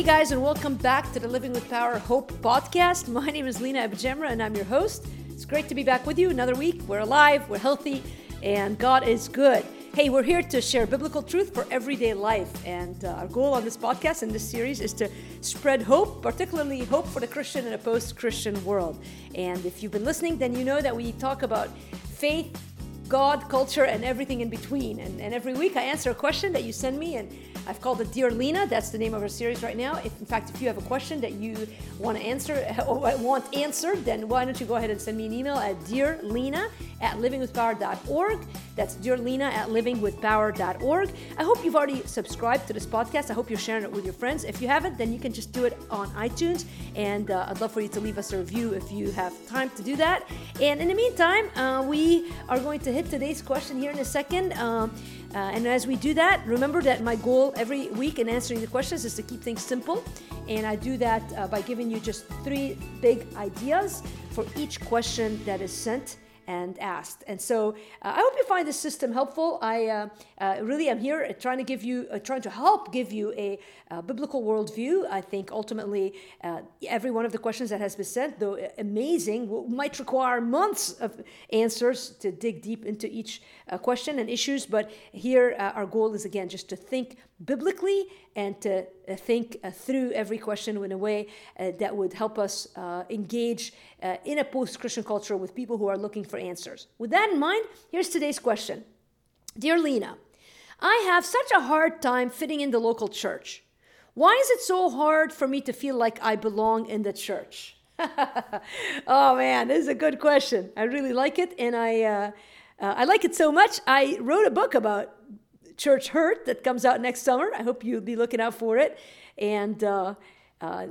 Hey guys, and welcome back to the Living with Power Hope podcast. My name is Lina AbuJamra, and I'm your host. It's great to be back with you another week. We're alive, we're healthy, and God is good. Hey, we're here to share biblical truth for everyday life. And uh, our goal on this podcast and this series is to spread hope, particularly hope for the Christian in a post Christian world. And if you've been listening, then you know that we talk about faith, God, culture, and everything in between. And, and every week I answer a question that you send me, and I've called it Dear Lina. That's the name of our series right now. If, in fact, if you have a question that you want to answer or want answered, then why don't you go ahead and send me an email at dearlina at livingwithpower.org. That's dearlina at livingwithpower.org. I hope you've already subscribed to this podcast. I hope you're sharing it with your friends. If you haven't, then you can just do it on iTunes. And uh, I'd love for you to leave us a review if you have time to do that. And in the meantime, uh, we are going to hit today's question here in a second. Um, uh, and as we do that, remember that my goal every week in answering the questions is to keep things simple. And I do that uh, by giving you just three big ideas for each question that is sent and asked. And so uh, I hope you find this system helpful. I uh, uh, really am here trying to give you, uh, trying to help give you a, biblical worldview. I think ultimately uh, every one of the questions that has been sent, though amazing, might require months of answers to dig deep into each uh, question and issues. But here our goal is again just to think biblically and to uh, think uh, through every question in a way uh, that would help us uh, engage uh, in a post Christian culture with people who are looking for answers. With that in mind, here's today's question Dear Lina, I have such a hard time fitting in the local church. Why is it so hard for me to feel like I belong in the church? oh man, this is a good question. I really like it, and I uh, I like it so much. I wrote a book about Church Hurt that comes out next summer. I hope you'll be looking out for it. And uh, uh,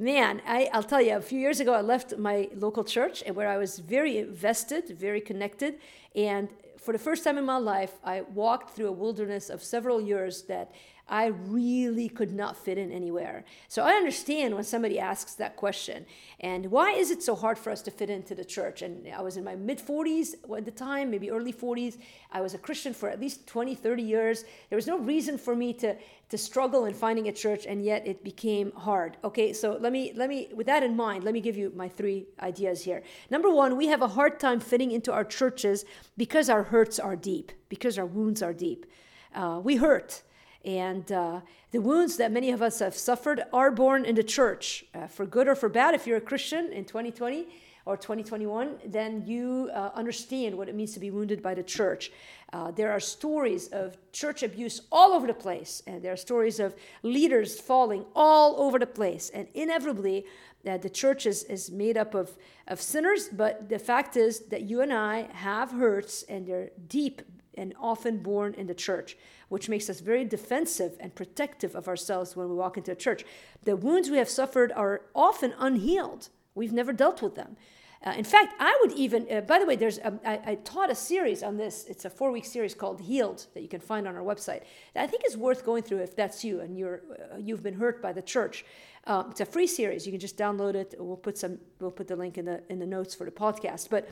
man, I, will tell you, a few years ago, I left my local church where I was very invested, very connected. And for the first time in my life, I walked through a wilderness of several years that I really could not fit in anywhere. So I understand when somebody asks that question. And why is it so hard for us to fit into the church? And I was in my mid 40s at the time, maybe early 40s. I was a Christian for at least 20, 30 years. There was no reason for me to, to struggle in finding a church, and yet it became hard. Okay, so let me, let me, with that in mind, let me give you my three ideas here. Number one, we have a hard time fitting into our churches because our hurts are deep, because our wounds are deep. Uh, we hurt. And uh, the wounds that many of us have suffered are born in the church, uh, for good or for bad. If you're a Christian in 2020 or 2021, then you uh, understand what it means to be wounded by the church. Uh, there are stories of church abuse all over the place, and there are stories of leaders falling all over the place. And inevitably, uh, the church is, is made up of, of sinners, but the fact is that you and I have hurts, and they're deep and often born in the church, which makes us very defensive and protective of ourselves when we walk into a church. The wounds we have suffered are often unhealed. We've never dealt with them. Uh, in fact, I would even, uh, by the way, there's um, I, I, taught a series on this. It's a four week series called Healed that you can find on our website. I think is worth going through if that's you and you're, uh, you've been hurt by the church. Um, it's a free series. You can just download it. We'll put some. We'll put the link in the in the notes for the podcast. But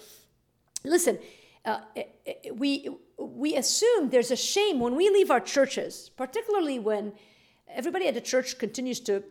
listen, uh, we we assume there's a shame when we leave our churches, particularly when everybody at the church continues to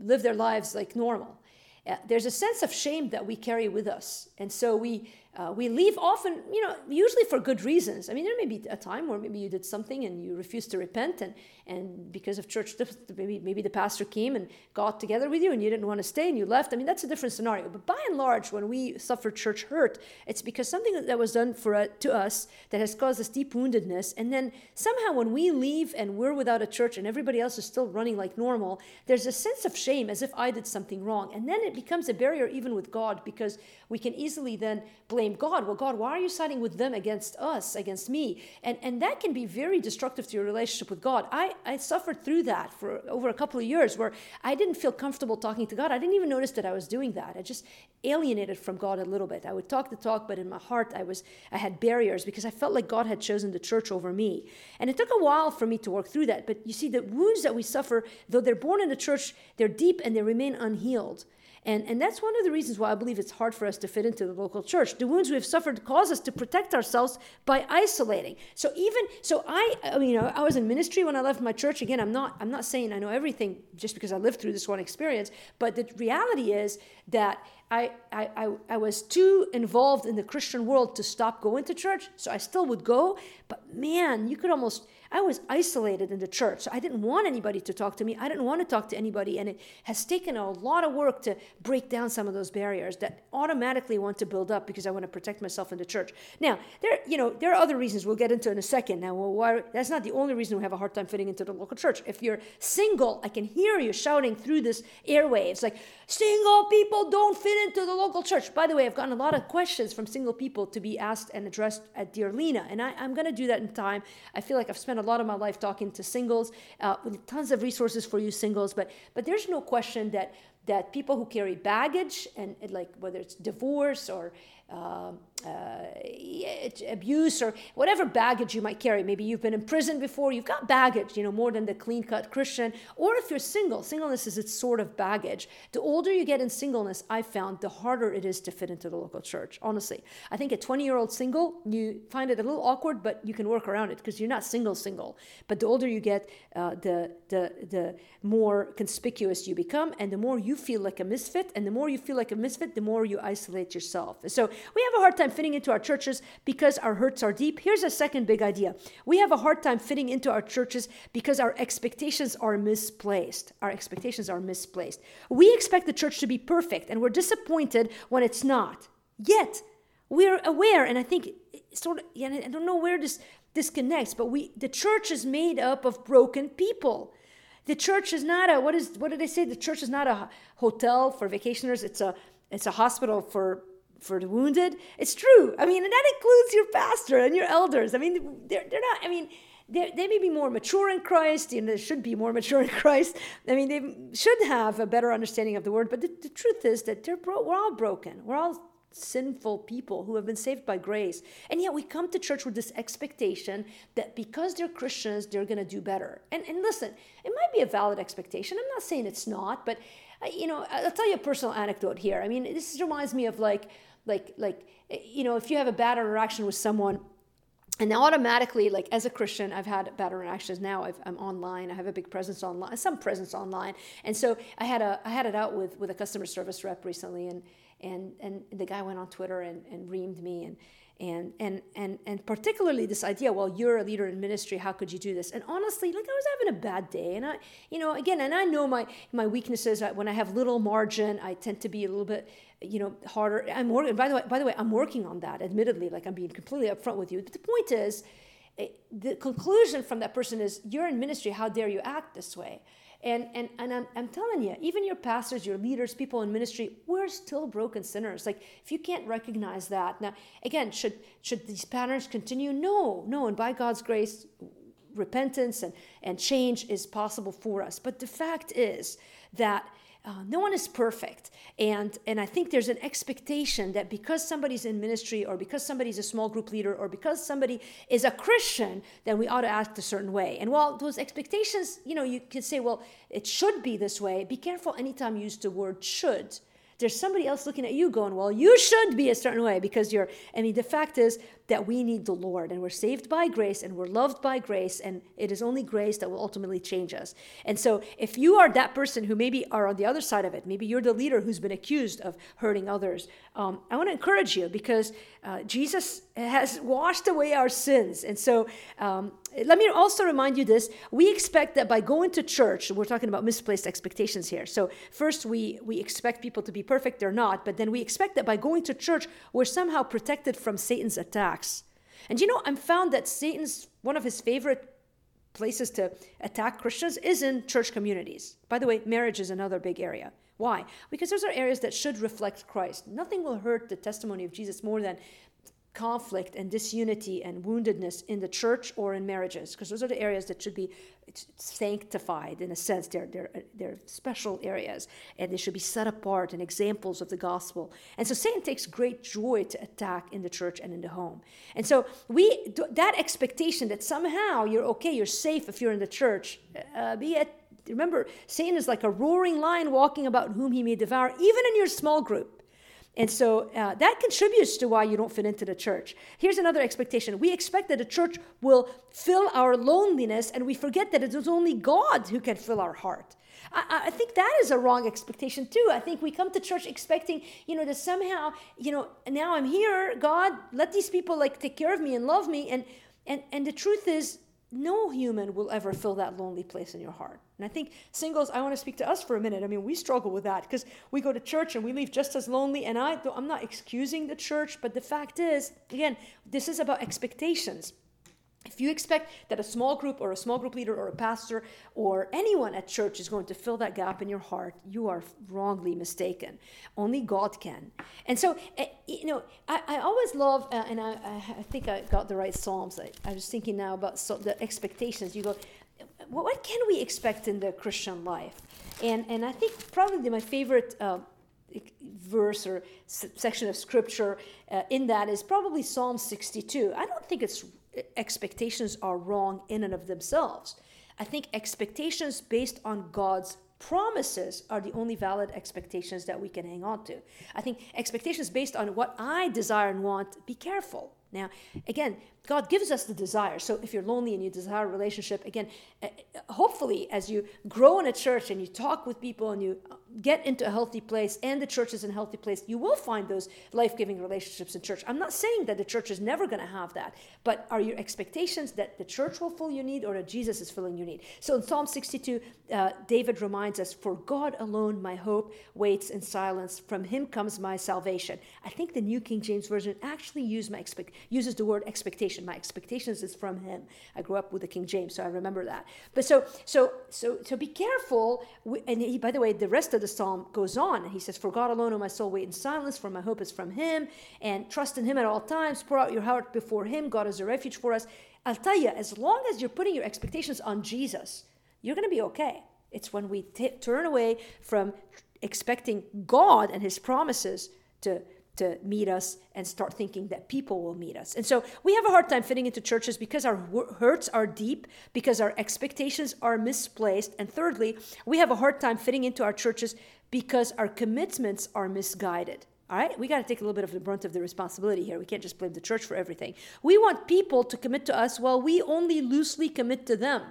live their lives like normal. Uh, there's a sense of shame that we carry with us, and so we uh, we leave often, you know, usually for good reasons. I mean, there may be a time where maybe you did something and you refused to repent, and, and because of church, maybe, maybe the pastor came and got together with you and you didn't want to stay and you left. I mean, that's a different scenario. But by and large, when we suffer church hurt, it's because something that was done for uh, to us that has caused us deep woundedness. And then somehow when we leave and we're without a church and everybody else is still running like normal, there's a sense of shame as if I did something wrong. And then it becomes a barrier even with God because we can easily then blame God. Well, God, why are you siding with them against us, against me? And, and that can be very destructive to your relationship with God. I, I suffered through that for over a couple of years where I didn't feel comfortable talking to God. I didn't even notice that I was doing that. I just alienated from God a little bit. I would talk the talk, but in my heart, I was I had barriers because I felt like God had chosen the church over me. And it took a while for me to work through that. But you see, the wounds that we suffer, though they're born in the church, they're deep and they remain unhealed. And, and that's one of the reasons why I believe it's hard for us to fit into the local church. The wounds we've suffered cause us to protect ourselves by isolating. So even so, I, you know, I was in ministry when I left my church. Again, I'm not I'm not saying I know everything just because I lived through this one experience. But the reality is that I, I, I, was too involved in the Christian world to stop going to church. So I still would go. But man, you could almost I was isolated in the church. I didn't want anybody to talk to me. I didn't want to talk to anybody. And it has taken a lot of work to break down some of those barriers that automatically want to build up because I want to protect myself in the church. Now, there, you know, there are other reasons we'll get into in a second. Now, well, why, that's not the only reason we have a hard time fitting into the local church. If you're single, I can hear you shouting through this airwaves like, single people don't fit into the local church. By the way, I've gotten a lot of questions from single people to be asked and addressed at Dear Lina. And I, I'm going to do that in time. I feel like I've spent spent a lot of my life talking to singles, uh, tons of resources for you singles. But but there's no question that that people who carry baggage and, and like whether it's divorce or uh, uh, abuse or whatever baggage you might carry. Maybe you've been in prison before, you've got baggage, you know, more than the clean cut Christian. Or if you're single, singleness is its sort of baggage. The older you get in singleness, I found the harder it is to fit into the local church, honestly. I think a 20 year old single, you find it a little awkward, but you can work around it because you're not single, single. But the older you get, uh, the, the, the more conspicuous you become, and the more you feel like a misfit. And the more you feel like a misfit, the more you isolate yourself. So we have a hard time fitting into our churches because our hurts are deep. Here's a second big idea we have a hard time fitting into our churches because our expectations are misplaced. Our expectations are misplaced. We expect the church to be perfect, and we're disappointed when it's not. Yet, we're aware, and I think sort of, yeah, I don't know where this disconnects, but we the church is made up of broken people. The church is not a what is what did they say? The church is not a hotel for vacationers. It's a it's a hospital for for the wounded. It's true. I mean, and that includes your pastor and your elders. I mean, they're, they're not, I mean, they may be more mature in Christ, and they should be more mature in Christ. I mean, they should have a better understanding of the word. But the, the truth is that they're bro- we're all broken. We're all sinful people who have been saved by grace. And yet we come to church with this expectation that because they're Christians, they're going to do better. And, and listen, it might be a valid expectation. I'm not saying it's not, but, uh, you know, I'll tell you a personal anecdote here. I mean, this reminds me of like, like like you know if you have a bad interaction with someone and automatically like as a christian i've had bad interactions. Now i am online. I have a big presence online some presence online. And so i had a i had it out with with a customer service rep recently and and and the guy went on twitter and, and reamed me and and and and and particularly this idea well you're a leader in ministry how could you do this? And honestly like i was having a bad day. And i you know again and i know my my weaknesses. When i have little margin i tend to be a little bit you know harder. I'm working by the way by the way i'm working on that admittedly. Like i'm being completely upfront with you. But the point is eh, the conclusion from that person is you're in ministry. How dare you act this way and and, and I'm, I'm telling you even your pastors your leaders people in ministry we're still broken sinners. Like if you can't recognize that now again should should these patterns continue? No no and by god's grace repentance and, and change is possible for us. But the fact is that uh, no one is perfect. And and i think there's an expectation that because somebody's in ministry or because somebody's a small group leader or because somebody is a christian then we ought to act a certain way. And while those expectations you know you could say well it should be this way be careful anytime you use the word should. There's somebody else looking at you going, well, you should be a certain way because you're, I mean, the fact is that we need the Lord and we're saved by grace and we're loved by grace and it is only grace that will ultimately change us. And so if you are that person who maybe are on the other side of it, maybe you're the leader who's been accused of hurting others, um, I want to encourage you because uh, Jesus has washed away our sins. And so um, let me also remind you this we expect that by going to church we're talking about misplaced expectations here so first we we expect people to be perfect they're not but then we expect that by going to church we're somehow protected from satan's attacks. And you know i'm found that satan's one of his favorite places to attack christians is in church communities. By the way marriage is another big area. Why? Because those are areas that should reflect christ. Nothing will hurt the testimony of jesus more than conflict and disunity and woundedness in the church or in marriages, because those are the areas that should be sanctified in a sense. They're, they're, they're special areas and they should be set apart and examples of the gospel. And so Satan takes great joy to attack in the church and in the home. And so we that expectation that somehow you're okay, you're safe if you're in the church, uh, be it remember, Satan is like a roaring lion walking about whom he may devour, even in your small group. And so uh, that contributes to why you don't fit into the church. Here's another expectation we expect that the church will fill our loneliness, and we forget that it is only God who can fill our heart. I, I, think that is a wrong expectation too. I think we come to church expecting, you know, to somehow, you know, now I'm here, God, let these people like take care of me and love me. And and and the truth is, no human will ever fill that lonely place in your heart. And I think singles, I want to speak to us for a minute. I mean, we struggle with that because we go to church and we leave just as lonely. And I, I'm not excusing the church, but the fact is, again, this is about expectations. If you expect that a small group or a small group leader or a pastor or anyone at church is going to fill that gap in your heart, you are wrongly mistaken. Only God can. And so, eh, you know, I, I always love, uh, and I, I, think I got the right Psalms. I, I was thinking now about so the expectations. You go, what can we expect in the Christian life? And, and I think probably my favorite. Uh, verse or section of scripture uh, in that is probably Psalm 62. I don't think it's expectations are wrong in and of themselves. I think expectations based on God's promises are the only valid expectations that we can hang on to. I think expectations based on what I desire and want, be careful. Now, again, God gives us the desire. So if you're lonely and you desire a relationship, again, eh, eh, hopefully as you grow in a church and you talk with people and you get into a healthy place and the church is in a healthy place, you will find those life-giving relationships in church. I'm not saying that the church is never going to have that, but are your expectations that the church will fill your need or that Jesus is filling your need? So in Psalm 62, uh, David reminds us, "For God alone my hope waits in silence; from Him comes my salvation." I think the New King James Version actually use my expect, uses the word expectation expectation. My expectations is from Him. I grew up with the King James, so I remember that. But so, so, so, so be careful. And he, by the way, the rest of the psalm goes on, and he says, "For God alone, O my soul, wait in silence, for my hope is from Him, and trust in Him at all times. Pour out your heart before Him. God is a refuge for us." I'll tell you, as long as you're putting your expectations on Jesus, you're going to be okay. It's when we t- turn away from expecting God and His promises to to meet us and start thinking that people will meet us. And so we have a hard time fitting into churches because our hurts are deep, because our expectations are misplaced. And thirdly, we have a hard time fitting into our churches because our commitments are misguided. All right, we got to take a little bit of the brunt of the responsibility here. We can't just blame the church for everything. We want people to commit to us while we only loosely commit to them.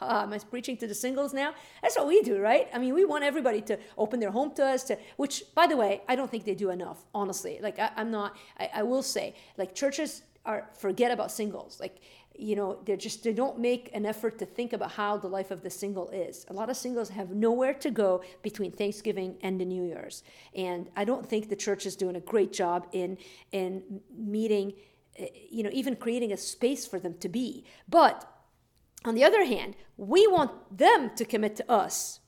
Uh, am I preaching to the singles now? That's what we do, right? I mean, we want everybody to open their home to us, to which, by the way, I don't think they do enough, honestly. Like, I, am not, I, I will say, like, churches are, forget about singles. Like, you know, they're just, they don't make an effort to think about how the life of the single is. A lot of singles have nowhere to go between Thanksgiving and the New Year's. And I don't think the church is doing a great job in, in meeting, eh, you know, even creating a space for them to be. But on the other hand, we want them to commit to us,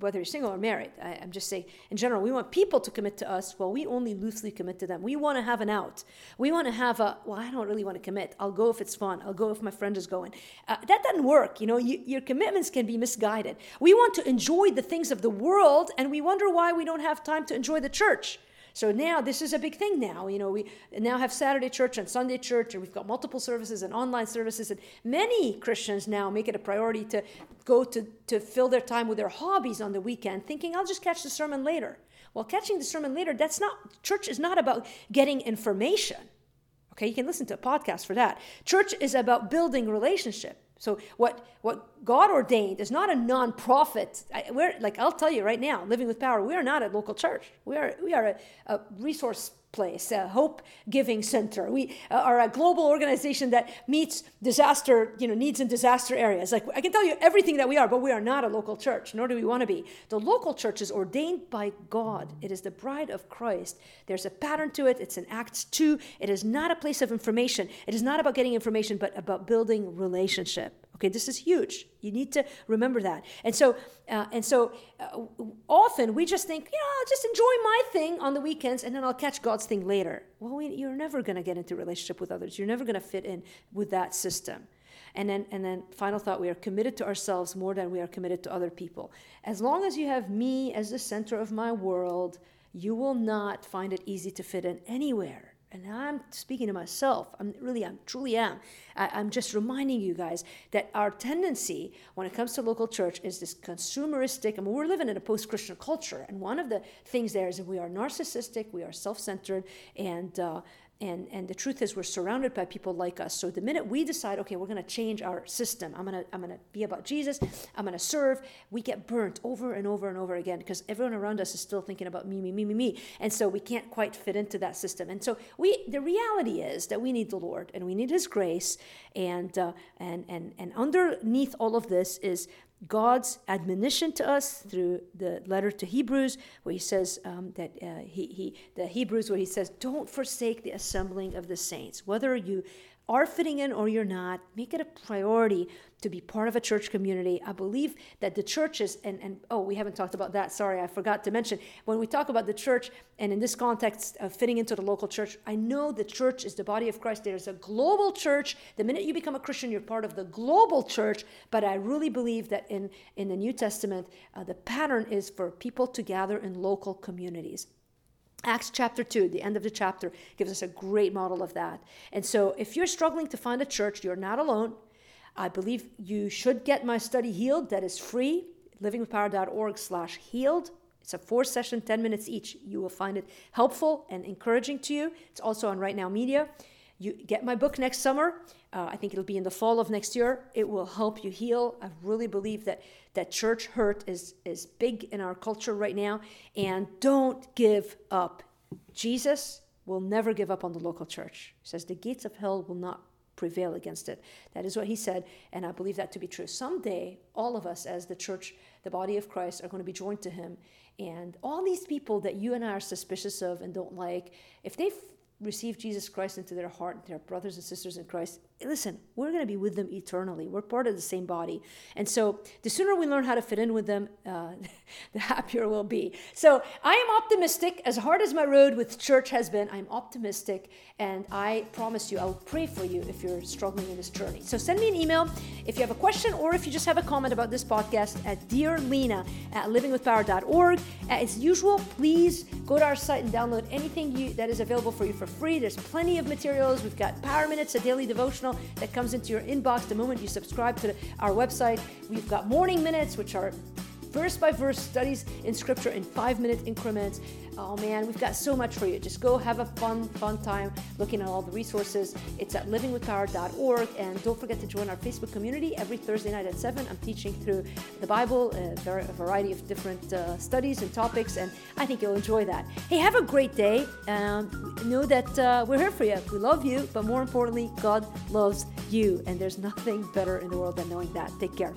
whether you're single or married. I, am just saying, in general, we want people to commit to us Well, we only loosely commit to them. We want to have an out. We want to have a, well, I don't really want to commit. I'll go if it's fun. I'll go if my friend is going. Uh, that doesn't work. You know, you, your commitments can be misguided. We want to enjoy the things of the world, and we wonder why we don't have time to enjoy the church. So now this is a big thing now. You know, we now have Saturday church and Sunday church, and we've got multiple services and online services. And many Christians now make it a priority to go to, to fill their time with their hobbies on the weekend, thinking, I'll just catch the sermon later. Well, catching the sermon later, that's not, church is not about getting information. Okay, you can listen to a podcast for that. Church is about building relationship. So what what God ordained is not a nonprofit. I, we're like I'll tell you right now, living with power, we are not a local church. We are we are a, a resource place, a hope giving center. We uh, are a global organization that meets disaster, you know, needs in disaster areas. Like I can tell you everything that we are, but we are not a local church, nor do we want to be. The local church is ordained by God. It is the bride of Christ. There's a pattern to it. It's in Acts 2. It is not a place of information. It is not about getting information, but about building relationship. Okay, this is huge. You need to remember that. And so, uh, and so, uh, often we just think, you know, I'll just enjoy my thing on the weekends, and then I'll catch God's thing later. Well, we, you're never going to get into relationship with others. You're never going to fit in with that system. And then, and then, final thought: we are committed to ourselves more than we are committed to other people. As long as you have me as the center of my world, you will not find it easy to fit in anywhere and I'm speaking to myself. I'm really, I'm truly am. I, am just reminding you guys that our tendency when it comes to local church is this consumeristic. I mean, we're living in a post-Christian culture, and one of the things there is that we are narcissistic, we are self-centered, and uh, and and the truth is we're surrounded by people like us. So the minute we decide okay we're going to change our system i'm going to i'm to be about jesus i'm going to serve we get burnt over and over and over again because everyone around us is still thinking about me me me me me. And so we can't quite fit into that system. And so we the reality is that we need the lord and we need his grace. And uh, and and and underneath all of this is God's admonition to us through the letter to Hebrews, where he says um, that uh, he, he, the Hebrews, where he says, Don't forsake the assembling of the saints. Whether you are fitting in or you're not, make it a priority to be part of a church community. I believe that the churches, and, and oh, we haven't talked about that. Sorry, I forgot to mention. When we talk about the church, and in this context of fitting into the local church, I know the church is the body of Christ. There's a global church. The minute you become a Christian, you're part of the global church. But I really believe that in, in the New Testament, uh, the pattern is for people to gather in local communities. Acts chapter 2, the end of the chapter, gives us a great model of that. And so, if you're struggling to find a church, you're not alone. I believe you should get my study healed. That is free. Livingwithpower.org slash healed. It's a four session, 10 minutes each. You will find it helpful and encouraging to you. It's also on Right Now Media. You get my book next summer. Uh, I think it'll be in the fall of next year. It will help you heal. I really believe that that church hurt is is big in our culture right now. And don't give up. Jesus will never give up on the local church. He says the gates of hell will not prevail against it. That is what he said, and I believe that to be true. Someday, all of us as the church, the body of Christ, are going to be joined to him. And all these people that you and I are suspicious of and don't like, if they've receive Jesus Christ into their heart, their brothers and sisters in Christ, listen, we're going to be with them eternally. We're part of the same body. And so the sooner we learn how to fit in with them, uh, the happier we'll be. So I am optimistic. As hard as my road with church has been, I'm optimistic. And I promise you, I'll pray for you if you're struggling in this journey. So send me an email if you have a question or if you just have a comment about this podcast at Dear Lina at livingwithpower.org. As usual, please go to our site and download anything you, that is available for you for free. There's plenty of materials. We've got Power Minutes, a daily devotional that comes into your inbox the moment you subscribe to our website. We've got morning minutes, which are verse by verse studies in scripture in five minute increments. Oh man, we've got so much for you. Just go have a fun, fun time looking at all the resources. It's at livingwithpower.org. And don't forget to join our Facebook community every Thursday night at 7. I'm teaching through the Bible, a variety of different uh, studies and topics, and I think you'll enjoy that. Hey, have a great day. Um, know that uh, we're here for you. We love you, but more importantly, God loves you. And there's nothing better in the world than knowing that. Take care.